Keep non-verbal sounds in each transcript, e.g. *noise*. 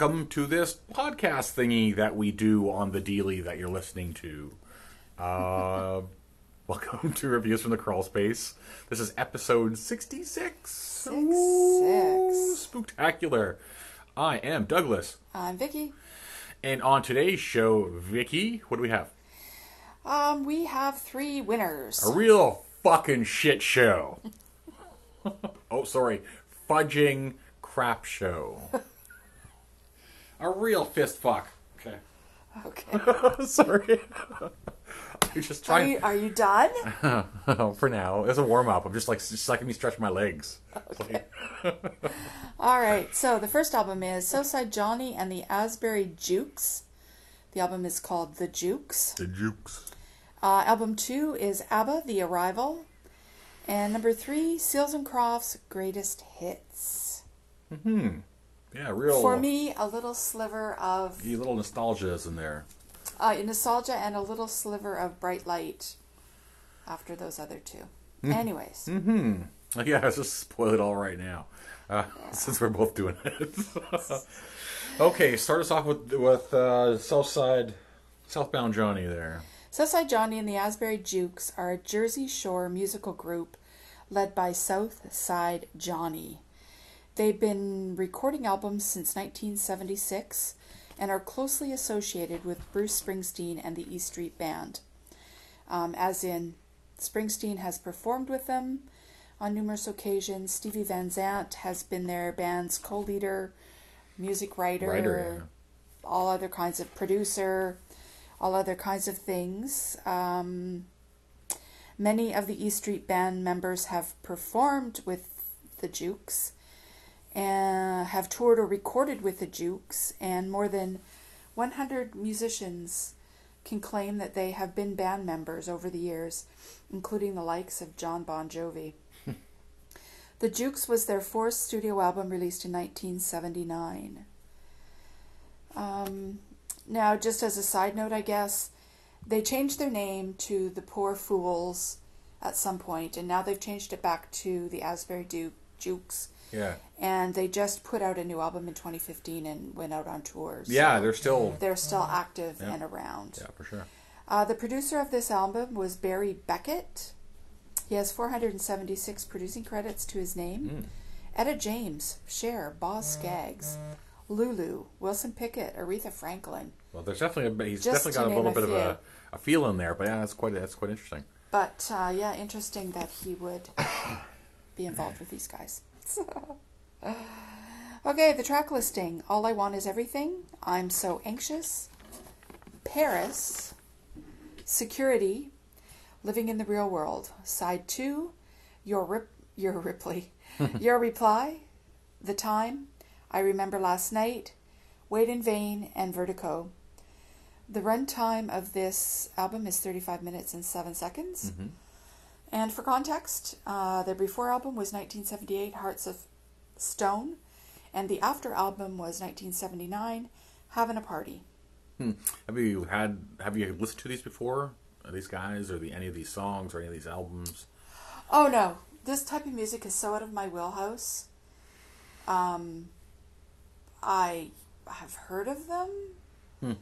welcome to this podcast thingy that we do on the Dealy that you're listening to. Uh, *laughs* welcome to Reviews from the Crawl Space. This is episode 66. Six, Ooh, six. Spooktacular. I am Douglas. I'm Vicky. And on today's show, Vicky, what do we have? Um, we have three winners. A real fucking shit show. *laughs* oh, sorry. Fudging crap show. *laughs* A real fist fuck. Okay. Okay. *laughs* sorry. *laughs* I'm just Are you, are you done? *laughs* for now, as a warm up, I'm just like just letting me stretch my legs. Okay. All right. So the first album is Southside Johnny and the Asbury Jukes. The album is called The Jukes. The jukes. Uh, album two is ABBA, The Arrival. And number three, Seals and Crofts' Greatest Hits. Yeah, real. For me, a little sliver of a little nostalgia is in there. uh, nostalgia and a little sliver of bright light after those other two. Anyways, Mm-hmm. *laughs* Yeah, let's just spoil it all right now, uh, *laughs* since we're both doing it. *laughs* okay, start us off with with uh, Southside, Southbound Johnny there. Southside Johnny and the Asbury Jukes are a Jersey Shore musical group led by Southside Johnny. They've been recording albums since 1976 and are closely associated with Bruce Springsteen and the E Street Band. Um, as in, Springsteen has performed with them on numerous occasions. Stevie Van Zandt has been their band's co leader, music writer, Writer, all other kinds of producer, all other kinds of things. Um, many of the E Street Band members have performed with the Jukes and have toured or recorded with the Jukes, and more than 100 musicians can claim that they have been band members over the years, including the likes of Jon Bon Jovi. *laughs* the Jukes was their fourth studio album released in 1979. Um, now, just as a side note, I guess, they changed their name to the Poor Fools at some point, and now they've changed it back to the Asbury Duke Jukes. Yeah, And they just put out a new album in 2015 and went out on tours. yeah, they're still. They're still active Yeah. and around. Yeah, for sure. Uh, the producer of this album was Barry Beckett. He has 476 producing credits to his name. Etta James, Cher, Boz Scaggs, Lulu, Wilson Pickett, Aretha Franklin. Well, there's definitely a, bit- he's Just definitely got a little a bit of a, a feel in there, but yeah, that's quite that's quite interesting. But uh, yeah, interesting that he would *coughs* be involved with these guys. *laughs* *sighs* okay, the track listing. All I Want Is Everything. I'm So Anxious. Paris. Security. Living in the Real World. Side 2. Your, Rip- your *laughs* Ripley. *laughs* your Reply. The Time. I Remember Last Night. Wait in Vain. And Vertigo. The runtime of this album is 35 minutes and 7 seconds. And for context, uh, their before album was 1978, Hearts of Stone, and the after album was 1979, Having a Party. Have you had Have you listened to these before? Are these guys, or the any of these songs, or any of these albums? Oh no, this type of music is so out of my wheelhouse. Um, I have heard of them,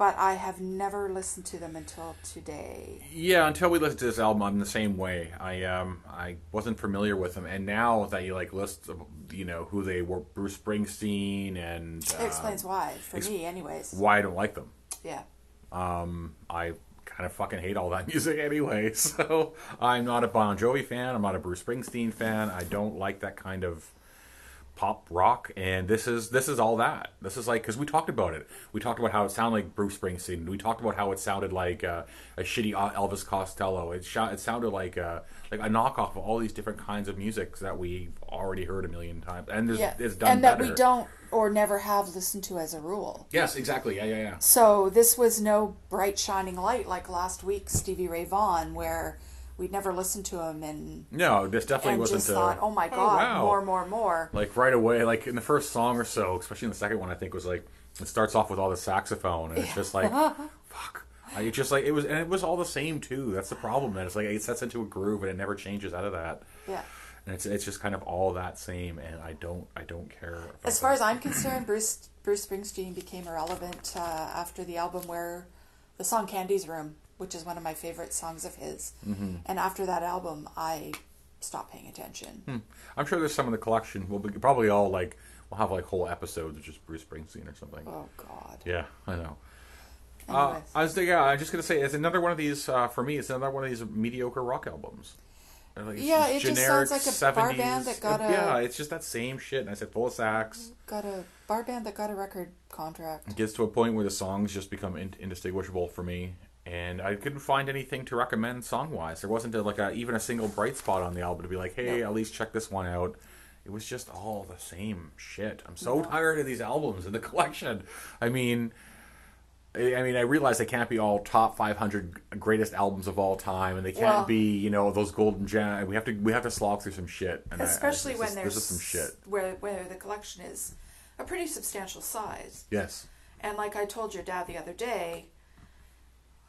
but I have never listened to them until today. Yeah, until we listened to this album, I'm the same way. I um I wasn't familiar with them, and now that you like list, you know, who they were, Bruce Springsteen, and It uh, explains why, for ex- me, anyways. why I don't like them. Yeah. Um, I kind of fucking hate all that *laughs* music anyway. *laughs* So I'm not a Bon Jovi fan. I'm not a Bruce Springsteen fan. I don't like that kind of pop rock. And this is this is all that. This is like because we talked about it. We talked about how it sounded like Bruce Springsteen. We talked about how it sounded like uh, a shitty Elvis Costello. It shot. It sounded like a like a knockoff of all these different kinds of music that we've already heard a million times. And there's, Yeah. it's done and that better. we don't or never have listened to as a rule. Yes, exactly. Yeah, yeah, yeah. So this was no bright shining light like last week Stevie Ray Vaughan, where we'd never listened to him and No, this definitely and wasn't. just a- thought, oh my god, wow. more, more, more. like right away like in the first song or so especially in the second one i think was like it starts off with all the saxophone and it's just like *laughs* fuck I, it just like it was and it was all the same too that's the problem man it's like it sets into a groove and it never changes out of that Yeah. and it's it's just kind of all that same and i don't i don't care about As far that. as I'm concerned, Bruce Bruce Springsteen became irrelevant uh, after the album where the song Candy's Room, which is one of my favorite songs of his. Mm-hmm. And after that album, I stopped paying attention. Hmm. I'm sure there's some in the collection. We'll be probably all like we'll have like whole episodes of just Bruce Springsteen or something. Oh, God. Yeah, I know. Uh, I was yeah, I'm just gonna say it's another one of these uh, for me. It's another one of these mediocre rock albums. Like, it's Yeah, it just sounds like a bar band that got a- yeah. It's just that same shit. And I said full of sax. got a bar band that got a record contract. It gets to a point where the songs just become in- indistinguishable for me, and I couldn't find anything to recommend song wise. There wasn't a, like a, even a single bright spot on the album to be like, hey, No. at least check this one out. It was just all the same shit. I'm so No. tired of these albums in the *laughs* collection. I mean, I I mean, I realize they can't be all top 500 greatest albums of all time, and they can't Well- be, you know, those golden gem. We have to, we have to slog through some shit, and I- I- Especially when there's this is some shit. where where the collection is a pretty substantial size. Yes, And like I told your dad the other day,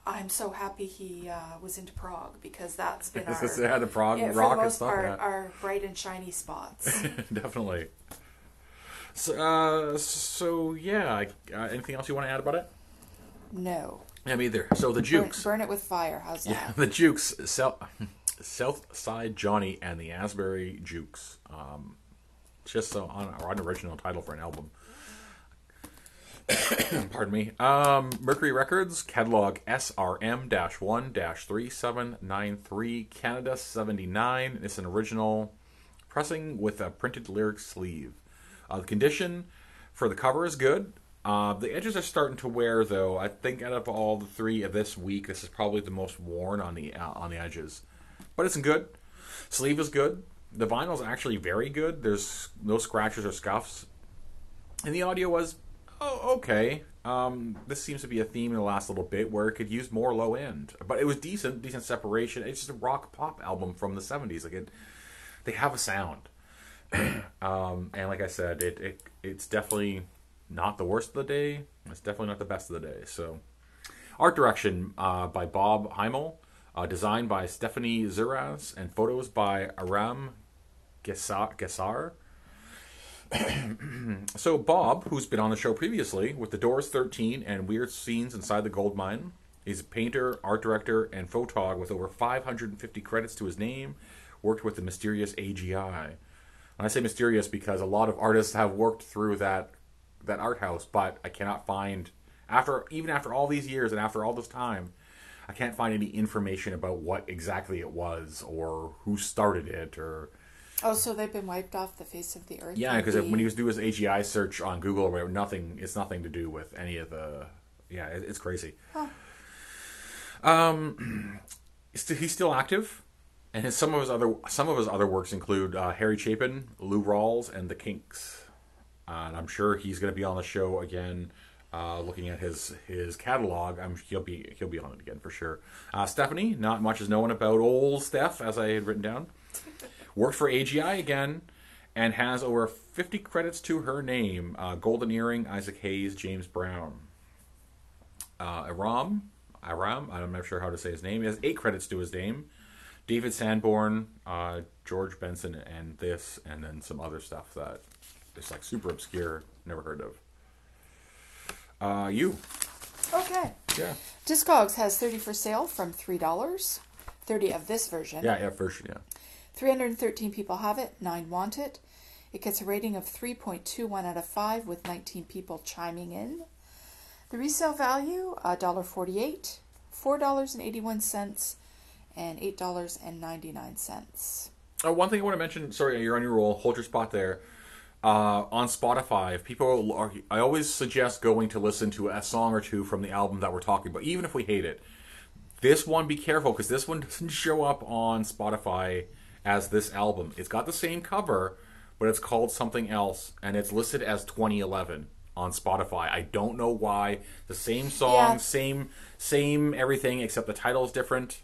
I'm so happy he uh, was into prog because that's *laughs* been our yeah, the prog yeah, for rock the and most stuff. part our bright and shiny spots. *laughs* Definitely. So, uh, so yeah. Uh, anything else you want to add about it? no, Yeah, me either. So the Jukes. burn it with fire. How's that? Yeah, *laughs* the Jukes. South, South Side Johnny and the Asbury Jukes. Um, just so on an original title for an album. *coughs* Pardon me. Um, Mercury Records catalog SRM one 3793 Canada 79. It's an original pressing with a printed lyric sleeve. Uh, the condition for the cover is good. Uh, the edges are starting to wear, though. I think out of all the three of this week, this is probably the most worn on the uh, on the edges, but it's good. Sleeve is good. The vinyl is actually very good. There's no scratches or scuffs, and the audio was oh, okay. Um, this seems to be a theme in the last little bit where it could use more low end, but it was decent, decent separation. It's just a rock pop album from the '70s. Like it, they have a sound. *clears throat* um, and like I said, it, it it's definitely not the worst of the day. It's definitely not the best of the day. So, art direction uh, by Bob Heimall, uh, designed by Stephanie Zuras, and photos by Aram Gesar. Gesar. *clears throat* so Bob, who's been on the show previously with The Doors 13 and Weird Scenes Inside the Gold Mine, he's a painter, art director, and photog with over 550 credits to his name. Worked with the mysterious AGI. And I say mysterious because a lot of artists have worked through that that art house, but I cannot find after even after all these years and after all this time, I can't find any information about what exactly it was or who started it or Oh, so they've been wiped off the face of the earth. yeah, because when he was doing his AGI search on Google or whatever, nothing. It's nothing to do with any of the. Yeah, it, it's crazy. Huh. Um, *clears throat* he's he's still active, and his, some of his other some of his other works include uh, Harry Chapin, Lou Rawls, and the Kinks. Uh, and I'm sure he's going to be on the show again. Uh, looking at his his catalog, I'm he'll be he'll be on it again for sure. Uh, Stephanie, not much is known about old Steph, as I had written down. Worked for AGI again, and has over 50 credits to her name. Uh, Golden Earring, Isaac Hayes, James Brown. Uh, Aram, Aram, I'm not sure how to say his name. He has eight credits to his name. David Sanborn, uh, George Benson, and this, and then some other stuff that is like super obscure, never heard of. Uh, you, Okay. yeah, Discogs has 30 for sale from $3. 30 of this version. yeah, yeah, first, yeah. 313 people have it, 9 want it. It gets a rating of 3.21 out of 5 with 19 people chiming in. The resale value $1.48, $4.81, and $8.99. Uh, one thing I want to mention. Sorry, you're on your roll. Hold your spot there. Uh, on Spotify, if people are, I always suggest going to listen to a song or two from the album that we're talking about, even if we hate it. This one, be careful because this one *laughs* doesn't show up on Spotify as this album. It's got the same cover, but it's called something else, and it's listed as 2011 on Spotify. I don't know why. The same song, Yeah. same same everything, except the title is different,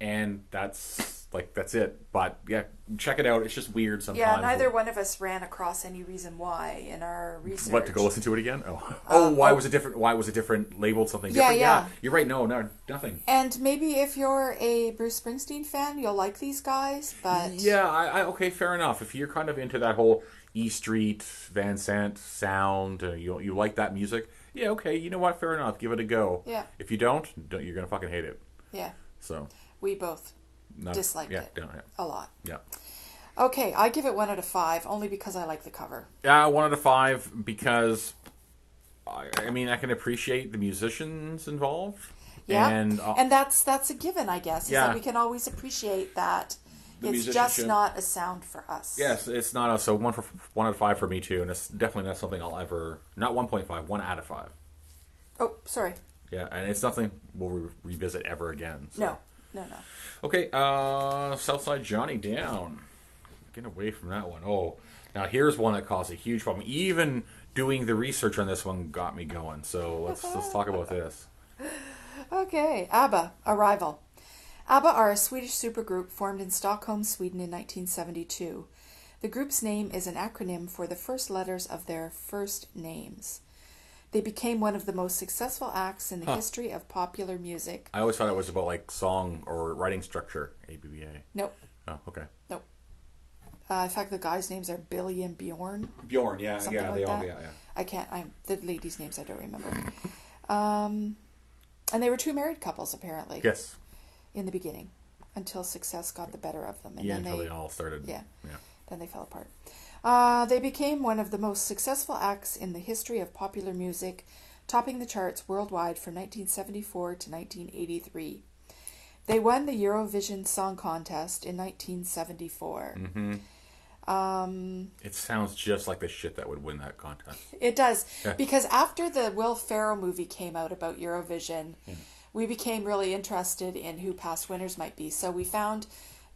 and that's like that's it. But yeah, check it out. It's just weird sometimes. Yeah, neither one of us ran across any reason why in our research. What to go listen to it again? Oh, oh, why was it different? Why was it different? Labeled something Yeah, different? yeah. you're right. No, no, nothing. And maybe if you're a Bruce Springsteen fan, you'll like these guys, but Yeah, I, I okay, fair enough. If you're kind of into that whole E Street, Van Zandt sound, uh, you you like that music, yeah, okay, you know what, fair enough, give it a go. Yeah. If you don't, don't you're gonna fucking hate it. Yeah. So, We both not, disliked yeah, it yeah, a lot. yeah. Okay, I give it one out of five only because I like the cover. Yeah, one out of five because I, I mean I can appreciate the musicians involved. Yeah, and, uh, and that's that's a given, I guess. Is Yeah. that we can always appreciate that The it's just not a sound for us. yes, it's not a so one for one out of five for me too, and it's definitely not something I'll ever not one point five, one out of five. Oh, sorry. Yeah, and it's nothing we'll re- revisit ever again. so. No, no, no. Okay, uh, Southside Johnny down. Get away from that one. Oh, now here's one that caused a huge problem. Even doing the research on this one got me going. So let's let's talk about this. *laughs* Okay, ABBA, Arrival. ABBA are a Swedish supergroup formed in Stockholm, Sweden in 1972. The group's name is an acronym for the first letters of their first names. They became one of the most successful acts in the history of popular music. I always thought it was about like song or writing structure. ABBA. Nope, Oh, okay. nope. Uh, in fact, the guys' names are Billy and Bjorn. Bjorn. Yeah, yeah, like they all. Yeah, yeah. I can't. I'm the ladies' names. I don't remember. Um, and they were two married couples apparently Yes. in the beginning, until success got the better of them, and yeah, then until they, they all started. yeah. Yeah. then they fell apart. Uh, they became one of the most successful acts in the history of popular music, topping the charts worldwide from 1974 to 1983. They won the Eurovision Song Contest in 1974. Mm-hmm. Um, It sounds just like the shit that would win that contest. It does Yeah. because after the Will Ferrell movie came out about Eurovision, we became really interested in who past winners might be. So we found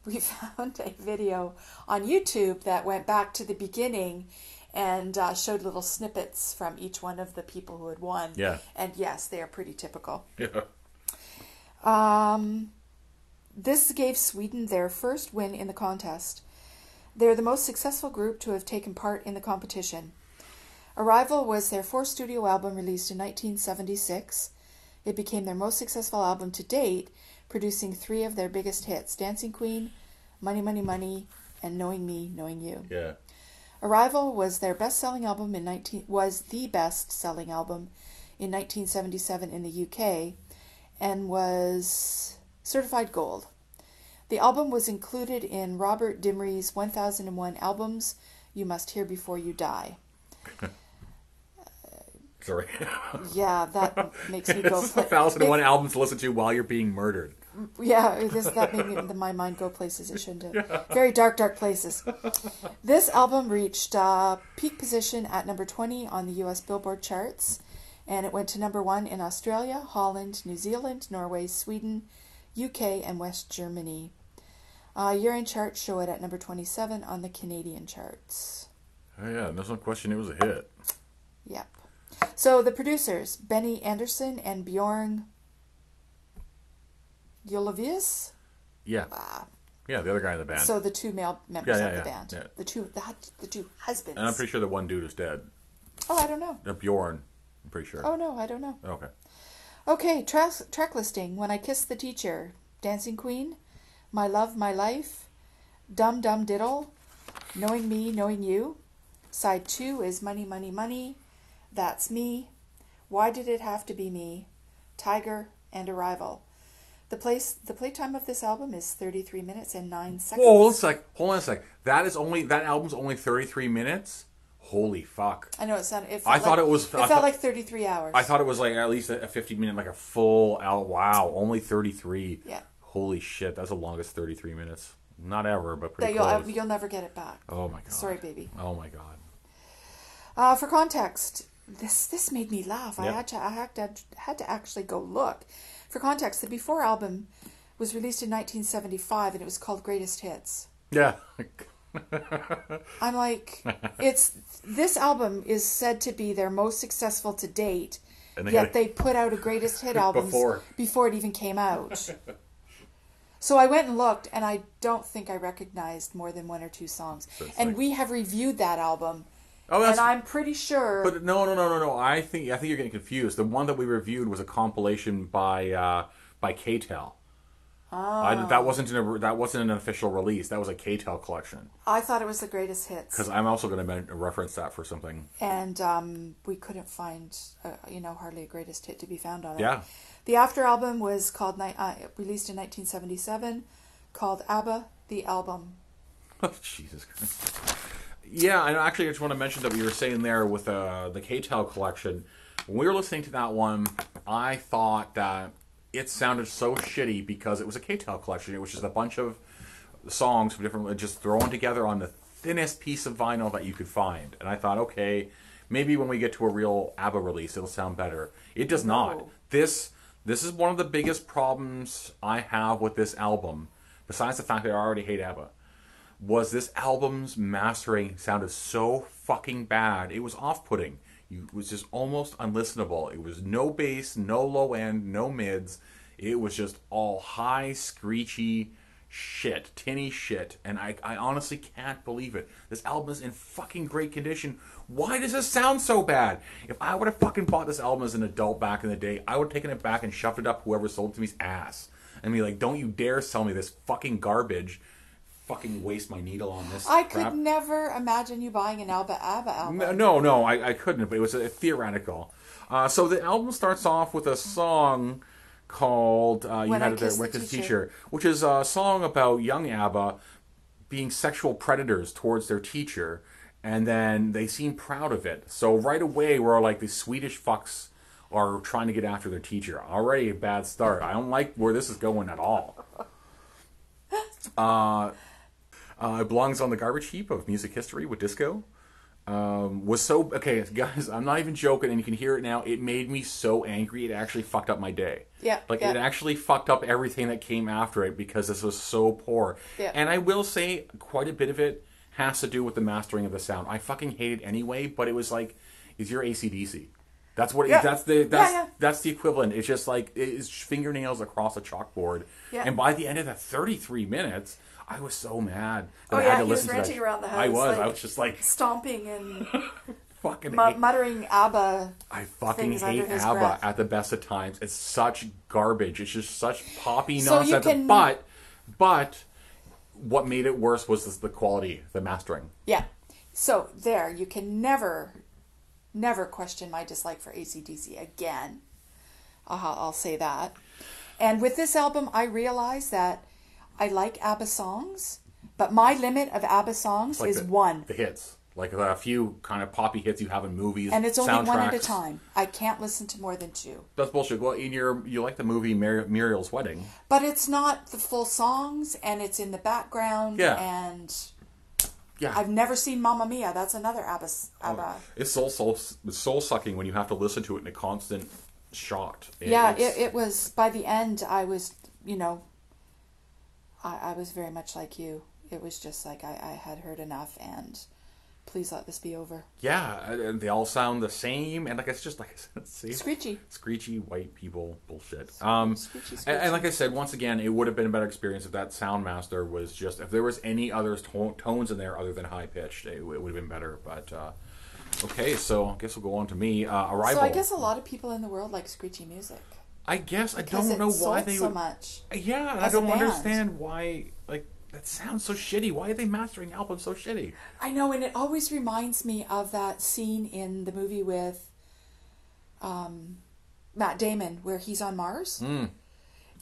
*laughs* we found a video on YouTube that went back to the beginning and uh, showed little snippets from each one of the people who had won. Yeah. And yes, they are pretty typical. Yeah. Um, this gave Sweden their first win in the contest. They're the most successful group to have taken part in the competition. Arrival was their fourth studio album released in 1976. It became their most successful album to date, producing three of their biggest hits Dancing Queen, Money, Money, Money, and Knowing Me, Knowing You. Yeah. Arrival was their best-selling album in 19 was the best-selling album in 1977 in the UK and was certified gold. The album was included in Robert Dimery's 1001 albums you must hear before you die. *laughs* Sorry. Yeah, that makes me *laughs* go It's a thousand and one albums to listen to while you're being murdered. Yeah, this that made me, my mind go places it shouldn't have. Very dark, dark places. This album reached uh, peak position at number 20 on the US Billboard charts, and it went to number one in Australia, Holland, New Zealand, Norway, Sweden, UK, and West Germany. Uh, year-end charts show it at number 27 on the Canadian charts. Oh, yeah, there's no question it was a hit. Yep. So the producers, Benny Andersson and Bjorn Jolovius. Yeah. Ah, Yeah, the other guy in the band. So the two male members Yeah, yeah, of the band, yeah. the two the, the two husbands. and I'm pretty sure the one dude is dead. oh, I don't know. Uh, Bjorn. I'm pretty sure. Oh no, I don't know. Okay. Okay, track track listing. When I kissed the teacher, Dancing Queen, My Love, My Life, Dum Dum Diddle, Knowing Me, Knowing You. Side two is Money, Money, Money. That's Me. Why did it have to be me? Tiger and Arrival. The place the playtime of this album is 33 minutes and 9 seconds. Whoa, hold on a sec. Hold on a sec. That is only that album's only 33 minutes. Holy fuck! I know it sounded. It I felt thought it was- It I felt thought- like thirty-three hours. I thought it was like at least a 50 minute, like a full out. Wow, only 33. Yeah. Holy shit, that's the longest 33 minutes. Not ever, but pretty that you'll you'll never get it back. oh my god. Sorry, baby. Oh my god. Uh, for context, this this made me laugh. I had to I had to had to actually go look. For context, the Before album was released in 1975 and it was called Greatest Hits. Yeah. *laughs* I'm like, it's this album is said to be their most successful to date. And they yet they put out a greatest hit album *laughs* Before. before it even came out. *laughs* so I went and looked, and I don't think I recognized more than one or two songs. So and like- we have reviewed that album, Oh, that's. and I'm pretty sure. But no, no, no, no, no. I think I think you're getting confused. The one that we reviewed was a compilation by uh, by K-Tel. I, that wasn't an, that wasn't an official release. That was a K-Tel collection. I thought it was the greatest hits. Because I'm also going to reference that for something. and um, we couldn't find, uh, you know, hardly a greatest hit to be found on it. Yeah. The After album was called uh, released in 1977, called ABBA the album. Oh, *laughs* Jesus Christ. Yeah, and actually, I just want to mention that we were saying there with uh, the K-Tel collection. When we were listening to that one, I thought that it sounded so shitty because it was a K-Tel collection. It was just a bunch of songs from different, just thrown together on the thinnest piece of vinyl that you could find. And I thought, okay, maybe when we get to a real ABBA release, it'll sound better. It does not. No. This this is one of the biggest problems I have with this album, besides the fact that I already hate ABBA was this album's mastering sounded so fucking bad. It was off-putting. It was just almost unlistenable. It was no bass, no low end, no mids. It was just all high, screechy shit, tinny shit. And I, I honestly can't believe it. This album is in fucking great condition. Why does this sound so bad? If I would have fucking bought this album as an adult back in the day, I would have taken it back and shoved it up whoever sold it to me's ass. And be like, don't you dare sell me this fucking garbage fucking waste my needle on this. I crap. could never imagine you buying an ABBA ABBA album. No, no, I, I couldn't, but it was a theoretical. Uh, so the album starts off with a song called uh, "You When I Had It There the with His Teacher. Teacher," which is a song about young ABBA being sexual predators towards their teacher, and then they seem proud of it. So right away, we're like these Swedish fucks are trying to get after their teacher. Already a bad start. I don't like where this is going at all. *laughs* Uh, it belongs on the garbage heap of music history with disco. Um, was so okay, *laughs* guys. I'm not even joking, and you can hear it now. It made me so angry. It actually fucked up my day. Yeah, like yeah. it actually fucked up everything that came after it because this was so poor. Yeah. And I will say, quite a bit of it has to do with the mastering of the sound. I fucking hate it anyway, but it was like, is your ACDC? That's what. It, Yeah. That's the. That's yeah. that's the equivalent. It's just like it's fingernails across a chalkboard. Yeah. And by the end of that 33 minutes, I was so mad Oh, I yeah, had to he was listen to ranting around the house. I was. I was just like Stomping and *laughs* fucking. mu- muttering ABBA. I fucking hate ABBA breath. at the best of times. It's such garbage. It's just such poppy So nonsense. can- But, but, what made it worse was the, the quality, the mastering. Yeah. So there, you can never, never question my dislike for ACDC again. Uh, I'll say that. And with this album, I realize that I like ABBA songs, but my limit of ABBA songs Like is the, one. The hits, like a few kind of poppy hits you have in movies, and it's only one at a time. I can't listen to more than two. That's bullshit. Well, in your you like the movie Muriel's Wedding? But it's not the full songs, and it's in the background. Yeah. And Yeah, I've never seen Mamma Mia. That's another ABBA. Oh, ABBA. it's soul, soul, soul sucking when you have to listen to it in a constant shot. Yeah, it, it was by the end. I was, you know, I, I was very much like you. It was just like I, I had heard enough, and please let this be over. yeah, and they all sound the same, and like it's just like I said, see, Screechy. screechy white people bullshit. Um, Screechy, and, screechy. and like I said, once again, it would have been a better experience if that sound master was just if there was any other to- tones in there other than high pitched, it, it would have been better. But uh, okay, so I guess we'll go on to me. Uh, Arrival. So I guess a lot of people in the world like screechy music I guess I don't know why they so would. much. Yeah, I don't understand why. Like that sounds so shitty. Why are they mastering albums so shitty? I know, and it always reminds me of that scene in the movie with um, Matt Damon where he's on Mars. oh And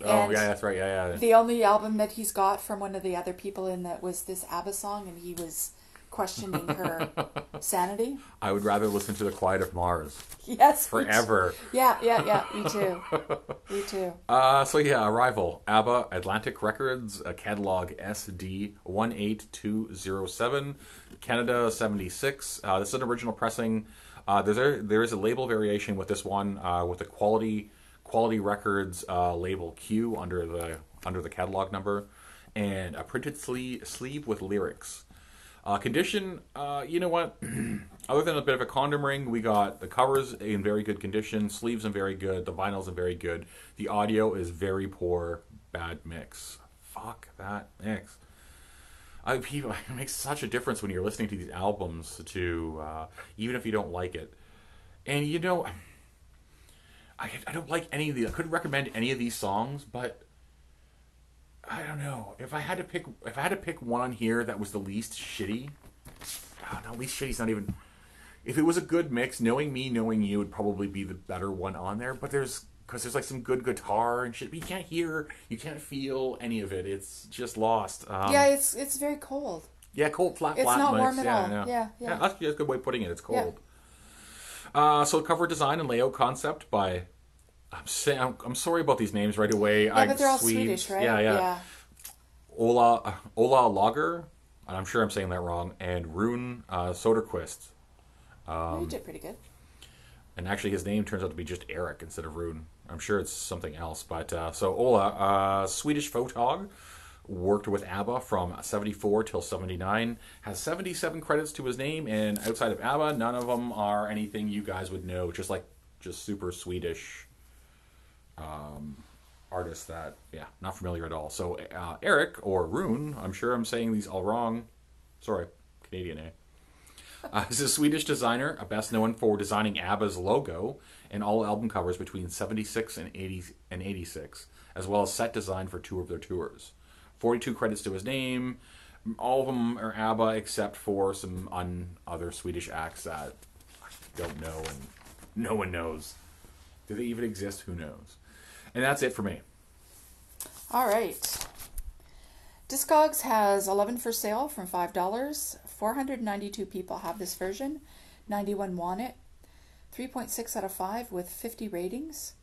yeah, that's right. Yeah, yeah. The only album that he's got from one of the other people in that was this ABBA song, and he was questioning her *laughs* sanity. I would rather listen to the Quiet of Mars Yes, forever. Yeah, yeah, yeah. Me too. *laughs* me too. Uh, so yeah, Arrival, ABBA, Atlantic Records, uh, catalog SD one eight two zero seven, Canada seventy six. Uh, this is an original pressing. Uh, there's a, there is a label variation with this one uh, with the quality quality records uh, label Q under the under the catalog number, and a printed sleeve sleeve with lyrics. Uh, condition, uh, you know what? *clears throat* Other than a bit of a condom ring, we got the covers in very good condition, sleeves in very good, the vinyls in very good. The audio is very poor, bad mix. Fuck that mix. I, people, *laughs* it makes such a difference when you're listening to these albums, to uh, even if you don't like it. And you know, *sighs* I, I don't like any of these. I couldn't recommend any of these songs, but I don't know if I had to pick if I had to pick one on here that was the least shitty. Oh, no, least shitty's not even. If it was a good mix, knowing me, knowing you would probably be the better one on there. But there's because there's like some good guitar and shit, but you can't hear, you can't feel any of it. It's just lost. Um, yeah, it's it's very cold. yeah, cold, flat, It's flat not mix. warm at yeah, all. Yeah, Yeah, yeah. that's, that's a good way of putting it. It's Yeah. cold. Uh, so cover design and layout concept by. I'm saying I'm, I'm sorry about these names right away. Yeah, but they're all Swedish, right? Yeah, yeah. Ola Ola Lager, and I'm sure I'm saying that wrong, and Rune uh, Söderqvist. Yeah. you did pretty good. And actually, his name turns out to be just Eric instead of Rune. I'm sure it's something else. But uh, so Ola, uh, Swedish photog, worked with ABBA from 74 till 79, has 77 credits to his name, and outside of ABBA, none of them are anything you guys would know. Just like just super Swedish um, artists that, yeah, not familiar at all. So uh, Eric or Rune, I'm sure I'm saying these all wrong. Sorry, Canadian, eh? *laughs* Uh, he's a Swedish designer, best known for designing ABBA's logo and all album covers between 76 and 80 and 86, as well as set design for two of their tours. 42 credits to his name. All of them are ABBA except for some un- other Swedish acts that I don't know and no one knows. Do they even exist? Who knows? And that's it for me. All right. Discogs has 11 for sale from $5. 492 people have this version. 91 want it. 3.6 out of 5 with 50 ratings.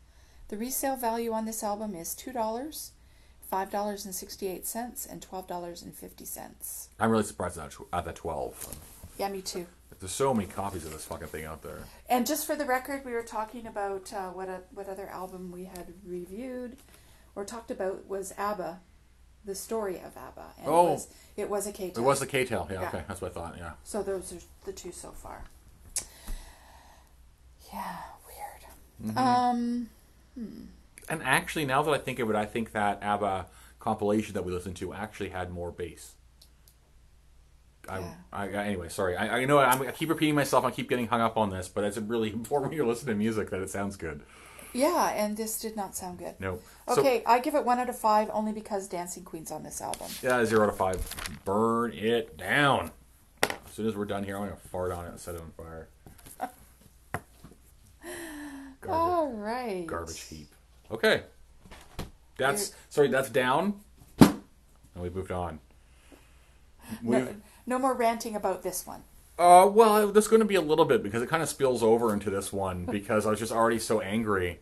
The resale value on this album is $2, $5.68, and $12.50. I'm really surprised at, that 12. Yeah, me too. There's so many copies of this fucking thing out there. And just for the record, we were talking about uh, what a, what other album we had reviewed or talked about was ABBA, the story of ABBA. And Oh. it was, it was a K It was the K-Tel. Yeah, Yeah. okay. That's what I thought, yeah. So those are the two so far. Yeah, weird. Mm-hmm. Um, And actually, now that I think of it, I think that ABBA compilation that we listened to actually had more bass. I, Yeah. I, I- anyway, sorry. I, I know I'm, I keep repeating myself. I keep getting hung up on this, but it's really *laughs* important when you're listening to music that it sounds good. yeah, and this did not sound good. No. So, Okay, I give it one out of five only because Dancing Queen's on this album. yeah, zero to five. Burn it down. As soon as we're done here, I'm gonna fart on it and set it on fire. *laughs* Garbage, All right. garbage heap. Okay. That's You're- sorry. That's down. And we moved on. We've- no more ranting about this one. Uh, well, there's going to be a little bit because it kind of spills over into this one *laughs* because I was just already so angry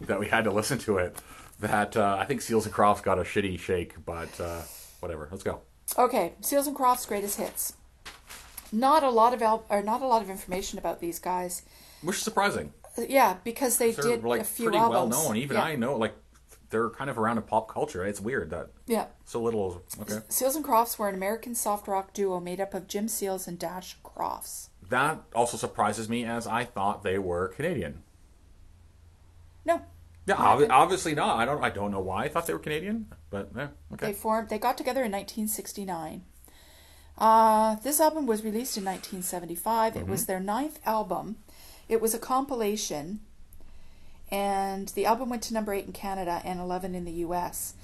that we had to listen to it that uh, I think Seals and Crofts got a shitty shake, but uh, whatever. Let's go. Okay, Seals and Crofts' greatest hits. Not a lot of al- or not a lot of information about these guys. Which is surprising. Uh, Yeah, because they They're did like a few pretty albums. well known. Even yeah. I know, like they're kind of around in pop culture. It's weird that Yeah. so little. Okay, Seals and Crofts were an American soft rock duo made up of Jim Seals and Dash Crofts. that also surprises me as I thought they were Canadian. No, Yeah, obvi- obviously not. I don't. I don't know why I thought they were Canadian, but yeah, they formed. They got together in 1969. Uh, this album was released in 1975. It Mm-hmm. was their ninth album. It was a compilation, and the album went to number eight in Canada and 11 in the U.S.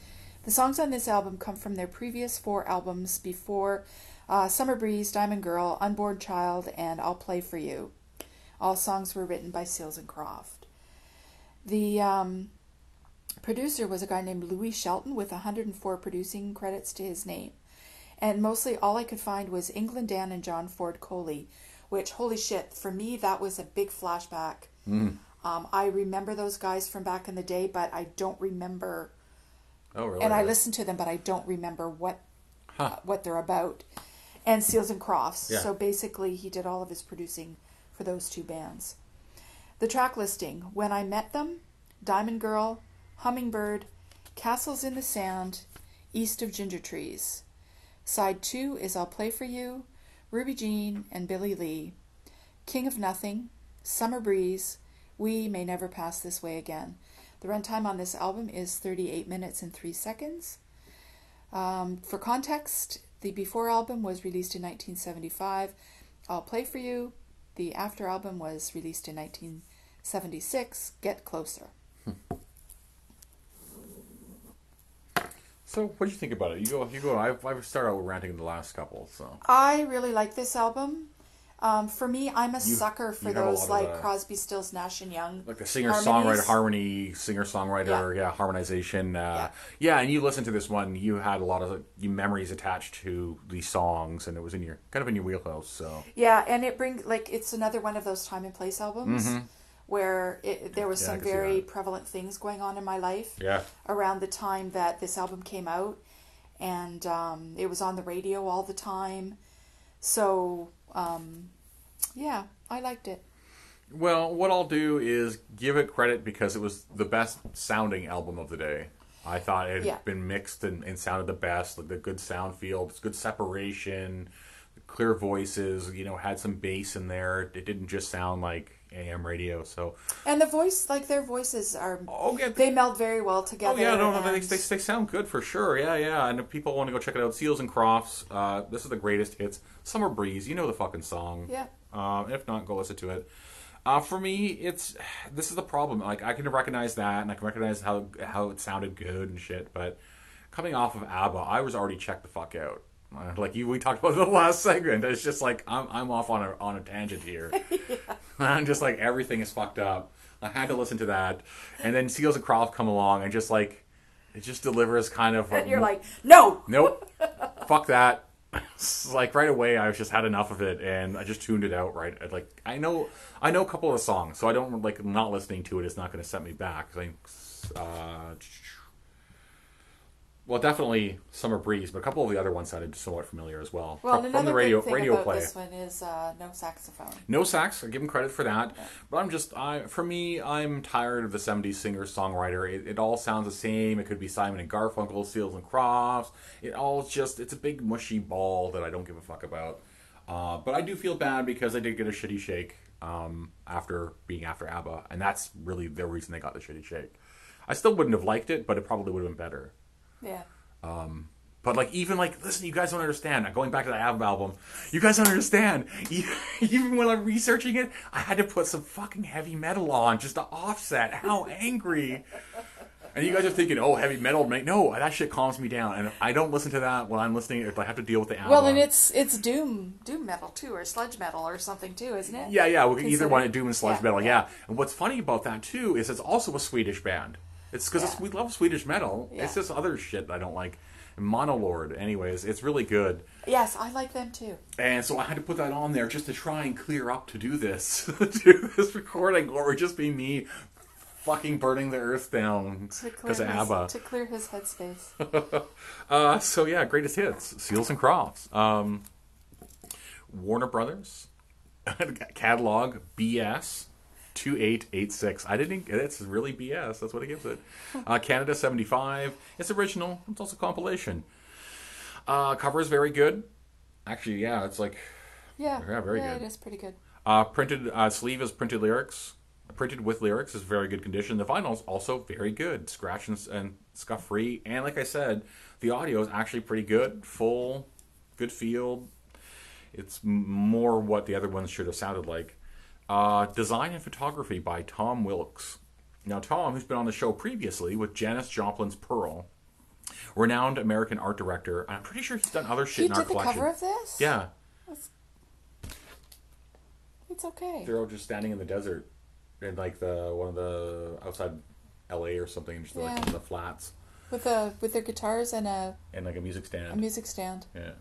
The songs on this album come from their previous four albums before uh, Summer Breeze, Diamond Girl, Unborn Child, and I'll Play for You. All songs were written by Seals and Croft. The um, producer was a guy named Louis Shelton with 104 producing credits to his name. And mostly all I could find was England Dan and John Ford Coley, which, holy shit, for me, that was a big flashback. Um, I remember those guys from back in the day, but I don't remember. Oh, really? And I listen to them, but I don't remember what Huh. uh, what they're about. And Seals and Crofts. Yeah. So basically, he did all of his producing for those two bands. The track listing When I Met Them, Diamond Girl, Hummingbird, Castles in the Sand, East of Ginger Trees. Side 2 is I'll Play for You, Ruby Jean and Billy Lee, King of Nothing, Summer Breeze, We May Never Pass This Way Again. The runtime on this album is 38 minutes and 3 seconds. Um, for context, the Before album was released in 1975. I'll Play for You. The After album was released in 1976. Get Closer. So, what do you think about it? You go, you go. I've, I've started out ranting the last couple, so I really like this album. Um, for me, I'm a sucker for you have a those lot of like the- Crosby, Stills, Nash and Young. like the singer songwriter harmonies. harmony, singer songwriter, yeah. Harmonization, uh, yeah. Yeah. And you listen to this one, you had a lot of you memories attached to these songs, and it was in your kind of in your wheelhouse. So Yeah, and it brings like it's another one of those time and place albums where it, there was Mm-hmm. Yeah, I some can see very that. prevalent things going on in my life yeah, around the time that this album came out, and um, it was on the radio all the time. So um, yeah, I liked it. Well, what I'll do is give it credit because it was the best sounding album of the day. I thought it had Yeah. been mixed and, and sounded the best, like the good sound field, good separation, clear voices. You know, had some bass in there. It didn't just sound like AM radio. So, And the voice, like their voices are, oh yeah, they meld very well together. Oh yeah, no, no, they, they, they sound good for sure. Yeah, yeah. And if people want to go check it out, Seals and Crofts. Uh, this is the greatest hits. Summer Breeze. You know the fucking song. Yeah. Um, if not, go listen to it. Uh, for me, it's this is the problem. Like I can recognize that, and I can recognize how how it sounded good and shit. But coming off of ABBA, I was already checked the fuck out. *laughs* Like you, we talked about in *laughs* the last segment. It's just like I'm I'm off on a on a tangent here. *laughs* I'm just like everything is fucked up. I had to listen to that, and then Seals and Croft come along and just like it just delivers kind of. And you're like, no, nope, fuck that. It's like right away, I just had enough of it, and I just tuned it out. Right, I'd like I know I know a couple of songs, so I don't like not listening to it is not going to set me back. I uh, well, definitely Summer Breeze, but a couple of the other ones sounded somewhat familiar as well. Well, from, from the radio thing radio about play. this one is uh, no saxophone. No sax. I give him credit for that. But I'm just, I for me, I'm tired of the '70s singer songwriter. It, it all sounds the same. It could be Simon and Garfunkel, Seals and Crofts. It all just, it's a big mushy ball that I don't give a fuck about. Uh, but I do feel bad because I did get a shitty shake um, after being after ABBA, and that's really the reason they got the shitty shake. I still wouldn't have liked it, but it probably would have been better. Yeah. Um, but like even like listen, you guys don't understand. Going back to the ABBA album, you guys don't understand. *laughs* Even when I'm researching it, I had to put some fucking heavy metal on just to offset how *laughs* angry. And you guys are thinking, oh, heavy metal, mate. No, that shit calms me down, and I don't listen to that when I'm listening. If I have to deal with the ABBA. Well, and it's it's doom doom metal too, or sludge metal, or something too, isn't it? yeah, yeah. We, either one, Doom and Sludge yeah, Metal. Yeah. yeah. And what's funny about that too is it's also a Swedish band. It's because Yeah. we love Swedish metal. It's Yeah. just other shit I don't like. Monolord, anyways, it's really good. Yes, I like them too. And so I had to put that on there just to try and clear up to do this, *laughs* do this recording, or it would just be me fucking burning the earth down because his, ABBA. to clear his headspace. *laughs* Uh, so yeah, greatest hits, Seals and Crofts, um, Warner Brothers, *laughs* catalog BS. 2886. I didn't. It's really BS. That's what it gives it. *laughs* Uh, Canada 75. It's original. It's also compilation. Uh, cover is very good. Actually, yeah, it's like Yeah, Yeah, very yeah, good. it is pretty good. Uh, printed uh, sleeve is printed lyrics. Printed with lyrics is very good condition. The vinyl is also very good, scratch and, and scuff free. And like I said, the audio is actually pretty good, full, good feel. It's more what the other ones should have sounded like. Uh, design and photography by Tom Wilkes. Now, Tom, who's been on the show previously with Janis Joplin's Pearl, renowned American art director. I'm pretty sure he's done other shit He in our did the collection. cover of this. yeah, it's okay. they're all just standing in the desert in like the one of the outside LA or something, just like Yeah. the flats With a with their guitars and a, and like a music stand. a music stand. yeah.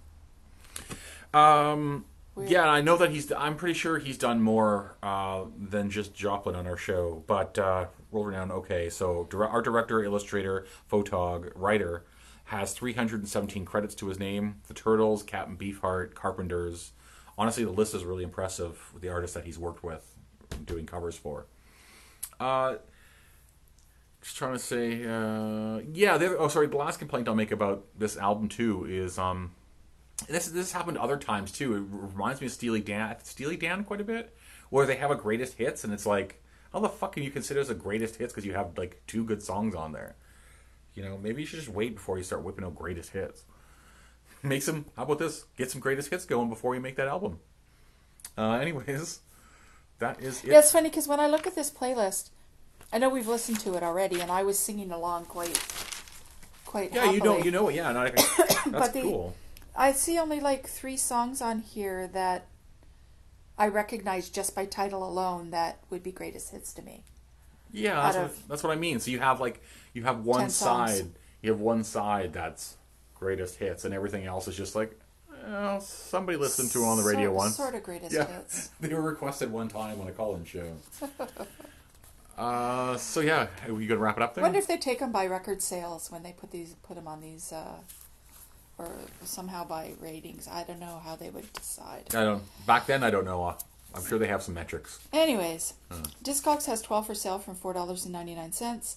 Um. Weird. Yeah, I know that he's. I'm pretty sure he's done more uh, than just Joplin on our show. But uh, world renowned. Okay, so art director, illustrator, photog, writer has 317 credits to his name. The Turtles, Captain Beefheart, Carpenters. Honestly, the list is really impressive with the artists that he's worked with, doing covers for. Uh, just trying to say, uh, yeah. The other, oh, sorry. The last complaint I'll make about this album too is um, this this happened other times too. It reminds me of Steely Dan, Steely Dan quite a bit, where they have a greatest hits, and it's like, how the fuck can you consider this a greatest hits because you have like two good songs on there? You know, maybe you should just wait before you start whipping out greatest hits. *laughs* Make some. How about this? Get some greatest hits going before you make that album. Uh, anyways, *laughs* that is it. Yeah, it's funny because when I look at this playlist, I know we've listened to it already, and I was singing along quite quite Yeah, happily. you know, you know, it. yeah, not *coughs* that's But the- cool. I see only like three songs on here that I recognize just by title alone that would be greatest hits to me. Yeah, that's what, that's what I mean. So you have like you have one 10 songs. side, you have one side that's greatest hits, and everything else is just like, well, somebody listened to it on the radio sort, once. Sort of greatest Yeah. hits. *laughs* They were requested one time on a call-in show. *laughs* uh, so yeah, are you gonna wrap it up I there? wonder if they take them by record sales when they put these put them on these, uh, or somehow by ratings. I don't know how they would decide. I don't. Back then, I don't know. Uh, I'm sure they have some metrics. Anyways, Discogs has 12 for sale from $4.99.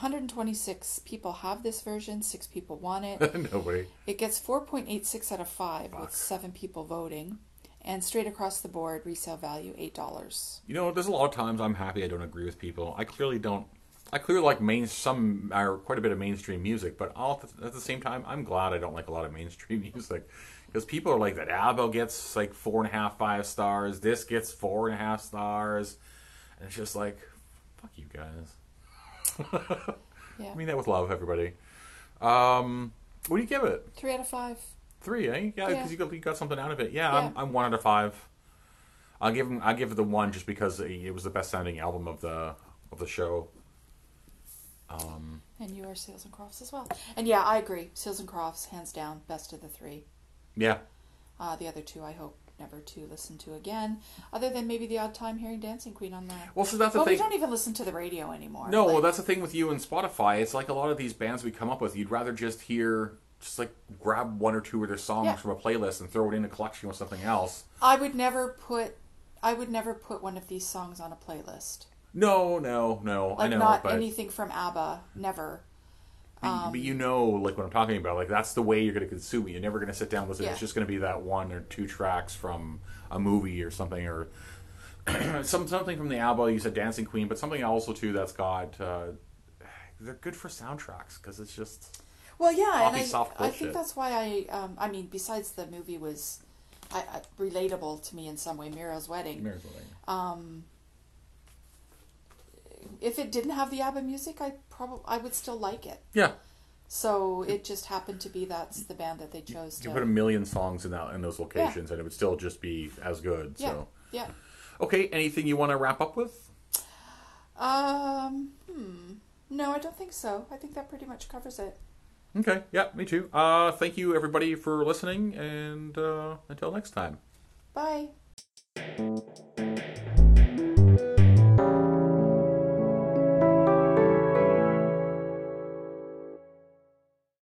126 people have this version, 6 people want it. *laughs* Nobody. It gets 4.86 out of 5 Fuck. with 7 people voting. And straight across the board, resale value $8. You know, there's a lot of times I'm happy I don't agree with people. I clearly don't. I clearly like main some or quite a bit of mainstream music, but all at the, same time, I'm glad I don't like a lot of mainstream *laughs* music because people are like that. ABBA gets like four and a half, five stars. This gets four and a half stars, and it's just like, fuck you guys. *laughs* Yeah. I mean that with love, everybody. Um, what do you give it? 3 out of 5. Three, eh? Yeah, because Yeah. you got you got something out of it. Yeah, Yeah. I'm, I'm one out of five. I'll give him. I give it the one just because it was the best sounding album of the of the show. Um, And you are Seals and Crofts as well. And yeah, I agree. Seals and Crofts, hands down, best of the three. yeah, Uh, the other two, I hope never to listen to again, other than maybe the odd time hearing Dancing Queen on the. Well, so that's the well, we don't even listen to the radio anymore. no, well, that's the thing with you and Spotify. It's like a lot of these bands we come up with. You'd rather just hear, just like grab one or two of their songs Yeah. from a playlist and throw it in a collection with something else. I would never put. I would never put one of these songs on a playlist. No, no, no. I Like know, not but anything from ABBA. Never. But, but you know, like what I'm talking about, like that's the way you're going to consume it. You're never going to sit down with it. Yeah. It's just going to be that one or two tracks from a movie or something, or *clears throat* some something from the album. You said Dancing Queen, but something also too that's got. Uh, they're good for soundtracks because it's just Well, yeah, and I, I think that's why I. Um, I mean, besides the movie was, I, I, relatable to me in some way. Muriel's Wedding. Um, if it didn't have the ABBA music, I probably I would still like it. yeah. So it just happened to be that's the band that they chose You to. put a million songs in that in those locations, and it would still just be as good. yeah, So yeah. okay, anything you want to wrap up with? Um, hmm. No, I don't think so. I think that pretty much covers it. Okay, yeah, me too. Uh, thank you everybody for listening, and uh, until next time. Bye.